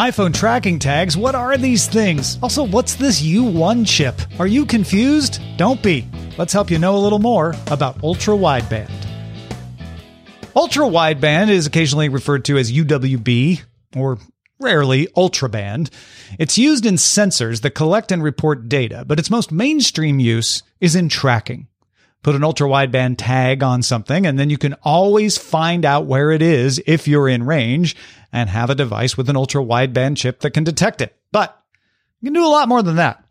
iPhone tracking tags, what are these things? Also, what's this U1 chip? Are you confused? Don't be. Let's help you know a little more about ultra wideband. Ultra wideband is occasionally referred to as UWB or rarely ultraband. It's used in sensors that collect and report data, but its most mainstream use is in tracking. Put an ultra wideband tag on something, and then you can always find out where it is if you're in range and have a device with an ultra wideband chip that can detect it. But you can do a lot more than that.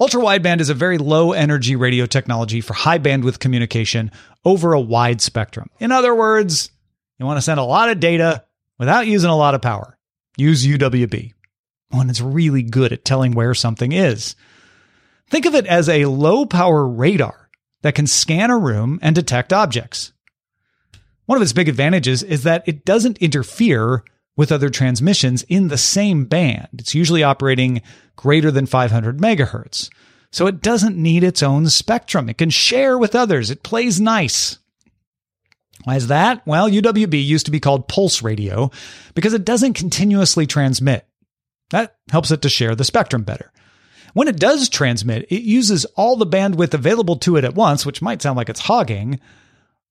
Ultra wideband is a very low energy radio technology for high bandwidth communication over a wide spectrum. In other words, you want to send a lot of data without using a lot of power. Use UWB when it's really good at telling where something is. Think of it as a low power radar that can scan a room and detect objects. One of its big advantages is that it doesn't interfere with other transmissions in the same band. It's usually operating greater than 500 megahertz. So it doesn't need its own spectrum. It can share with others. It plays nice. Why is that? Well, UWB used to be called pulse radio because it doesn't continuously transmit. That helps it to share the spectrum better. When it does transmit, it uses all the bandwidth available to it at once, which might sound like it's hogging.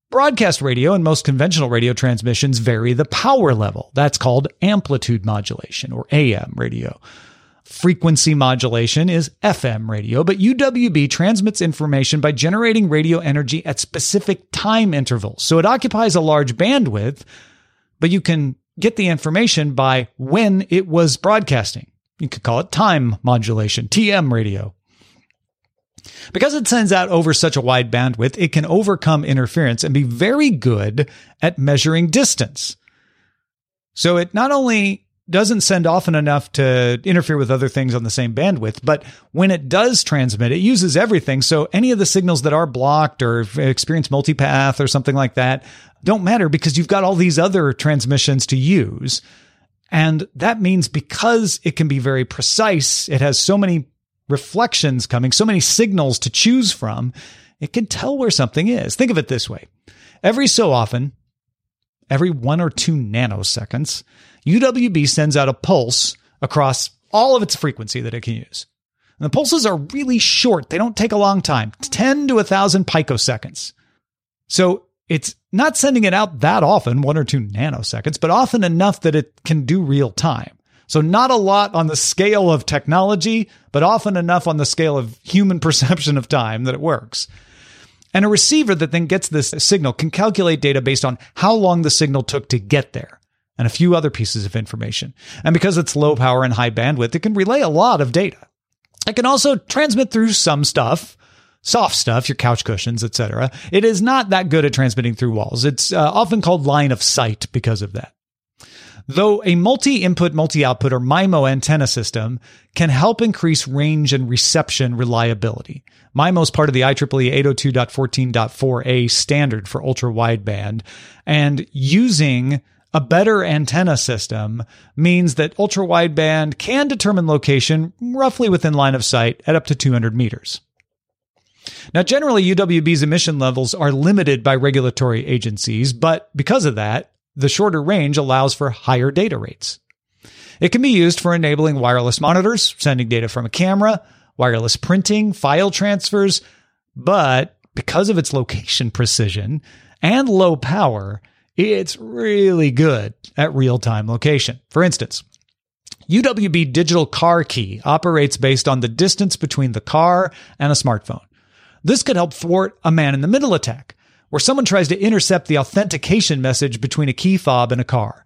Broadcast radio and most conventional radio transmissions vary the power level. That's called amplitude modulation or AM radio. Frequency modulation is FM radio, but UWB transmits information by generating radio energy at specific time intervals. So it occupies a large bandwidth, but you can get the information by when it was broadcasting. You could call it time modulation, TM radio. Because it sends out over such a wide bandwidth, it can overcome interference and be very good at measuring distance. So it not only doesn't send often enough to interfere with other things on the same bandwidth, but when it does transmit, it uses everything. So any of the signals that are blocked or experience multipath or something like that don't matter because you've got all these other transmissions to use. And that means because it can be very precise, it has so many reflections coming, so many signals to choose from, it can tell where something is. Think of it this way. Every so often, every one or two nanoseconds, UWB sends out a pulse across all of its frequency that it can use. And the pulses are really short. They don't take a long time, 10 to 1,000 picoseconds. So it's not sending it out that often, one or two nanoseconds, but often enough that it can do real time. So not a lot on the scale of technology, but often enough on the scale of human perception of time that it works. And a receiver that then gets this signal can calculate data based on how long the signal took to get there and a few other pieces of information. And because it's low power and high bandwidth, it can relay a lot of data. It can also transmit through some stuff, soft stuff, your couch cushions, etc. It is not that good at transmitting through walls. It's uh, often called line of sight because of that. Though a multi-input, multi-output or MIMO antenna system can help increase range and reception reliability. MIMO is part of the IEEE 802.14.4a standard for ultra wideband and using a better antenna system means that ultra wideband can determine location roughly within line of sight at up to 200 meters. Now, generally, UWB's emission levels are limited by regulatory agencies, but because of that, the shorter range allows for higher data rates. It can be used for enabling wireless monitors, sending data from a camera, wireless printing, file transfers, but because of its location precision and low power, it's really good at real time location. For instance, UWB Digital Car Key operates based on the distance between the car and a smartphone. This could help thwart a man in the middle attack, where someone tries to intercept the authentication message between a key fob and a car.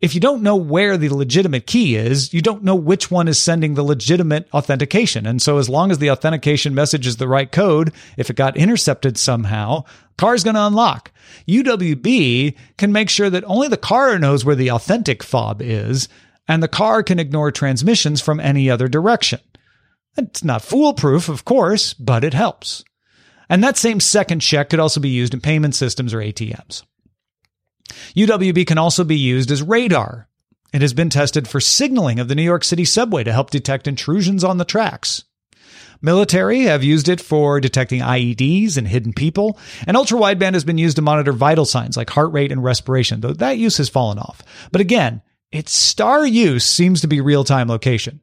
If you don't know where the legitimate key is, you don't know which one is sending the legitimate authentication. And so as long as the authentication message is the right code, if it got intercepted somehow, car's going to unlock. UWB can make sure that only the car knows where the authentic fob is, and the car can ignore transmissions from any other direction. It's not foolproof, of course, but it helps. And that same second check could also be used in payment systems or ATMs. UWB can also be used as radar. It has been tested for signaling of the New York City subway to help detect intrusions on the tracks. Military have used it for detecting IEDs and hidden people, and ultra wideband has been used to monitor vital signs like heart rate and respiration, though that use has fallen off. But again, its star use seems to be real time location.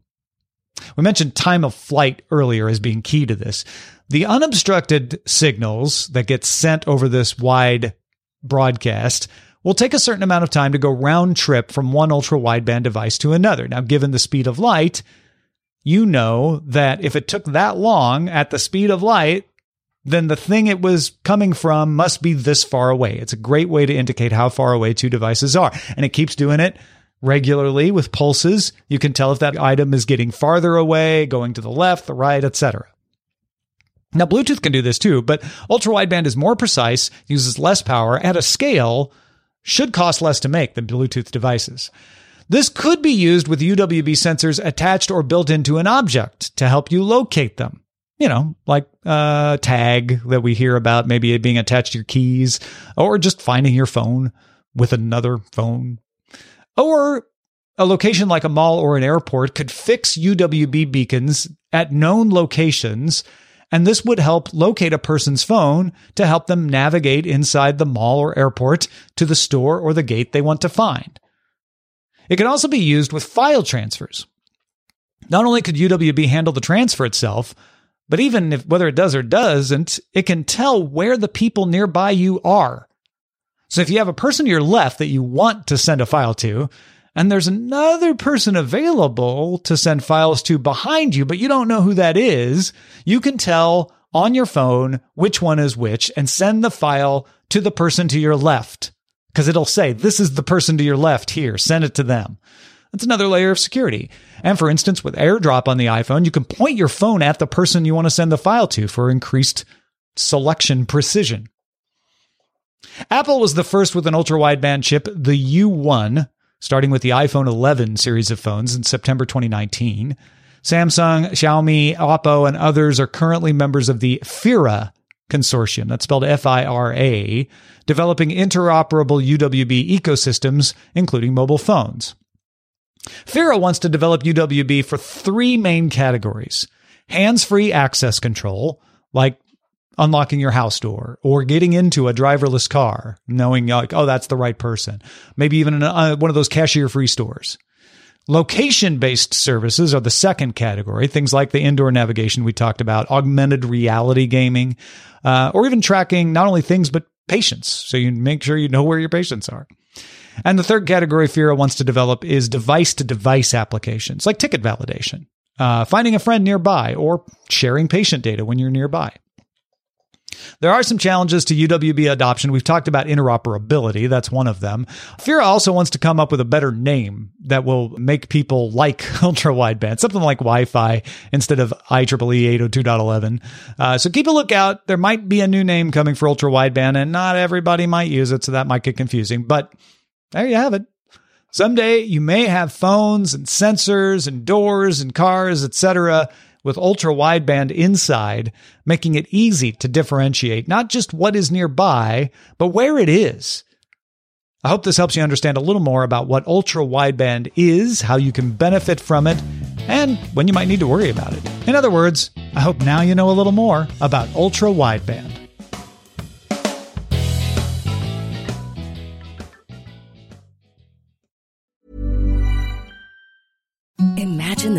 We mentioned time of flight earlier as being key to this. The unobstructed signals that get sent over this wide broadcast will take a certain amount of time to go round trip from one ultra wideband device to another. Now, given the speed of light, you know that if it took that long at the speed of light, then the thing it was coming from must be this far away. It's a great way to indicate how far away two devices are. And it keeps doing it regularly with pulses. You can tell if that item is getting farther away, going to the left, the right, etc. Now, Bluetooth can do this too, but ultra wideband is more precise, uses less power at a scale, should cost less to make than Bluetooth devices. This could be used with UWB sensors attached or built into an object to help you locate them. You know, like a tag that we hear about, maybe it being attached to your keys, or just finding your phone with another phone. Or a location like a mall or an airport could fix UWB beacons at known locations and this would help locate a person's phone to help them navigate inside the mall or airport to the store or the gate they want to find. It can also be used with file transfers. Not only could UWB handle the transfer itself, but even if whether it does or doesn't, it can tell where the people nearby you are. So if you have a person to your left that you want to send a file to, and there's another person available to send files to behind you, but you don't know who that is, you can tell on your phone which one is which and send the file to the person to your left. Because it'll say, this is the person to your left here, send it to them. That's another layer of security. And for instance, with AirDrop on the iPhone, you can point your phone at the person you want to send the file to for increased selection precision. Apple was the first with an ultra wideband chip, the U1, starting with the iPhone 11 series of phones in September 2019. Samsung, Xiaomi, Oppo, and others are currently members of the FIRA consortium, that's spelled F I R A, developing interoperable UWB ecosystems, including mobile phones. FIRA wants to develop UWB for three main categories hands free access control, like unlocking your house door or getting into a driverless car, knowing like, oh, that's the right person. Maybe even uh, one of those cashier free stores. Location based services are the second category. Things like the indoor navigation we talked about, augmented reality gaming, uh, or even tracking not only things, but patients. So you make sure you know where your patients are. And the third category FIRA wants to develop is device to device applications like ticket validation, uh, finding a friend nearby, or sharing patient data when you're nearby. There are some challenges to UWB adoption. We've talked about interoperability. That's one of them. FIRA also wants to come up with a better name that will make people like ultra wideband, something like Wi Fi instead of IEEE 802.11. Uh, so keep a lookout. There might be a new name coming for ultra wideband, and not everybody might use it. So that might get confusing. But there you have it. Someday you may have phones and sensors and doors and cars, etc with ultra wideband inside, making it easy to differentiate not just what is nearby, but where it is. I hope this helps you understand a little more about what ultra wideband is, how you can benefit from it, and when you might need to worry about it. In other words, I hope now you know a little more about ultra wideband.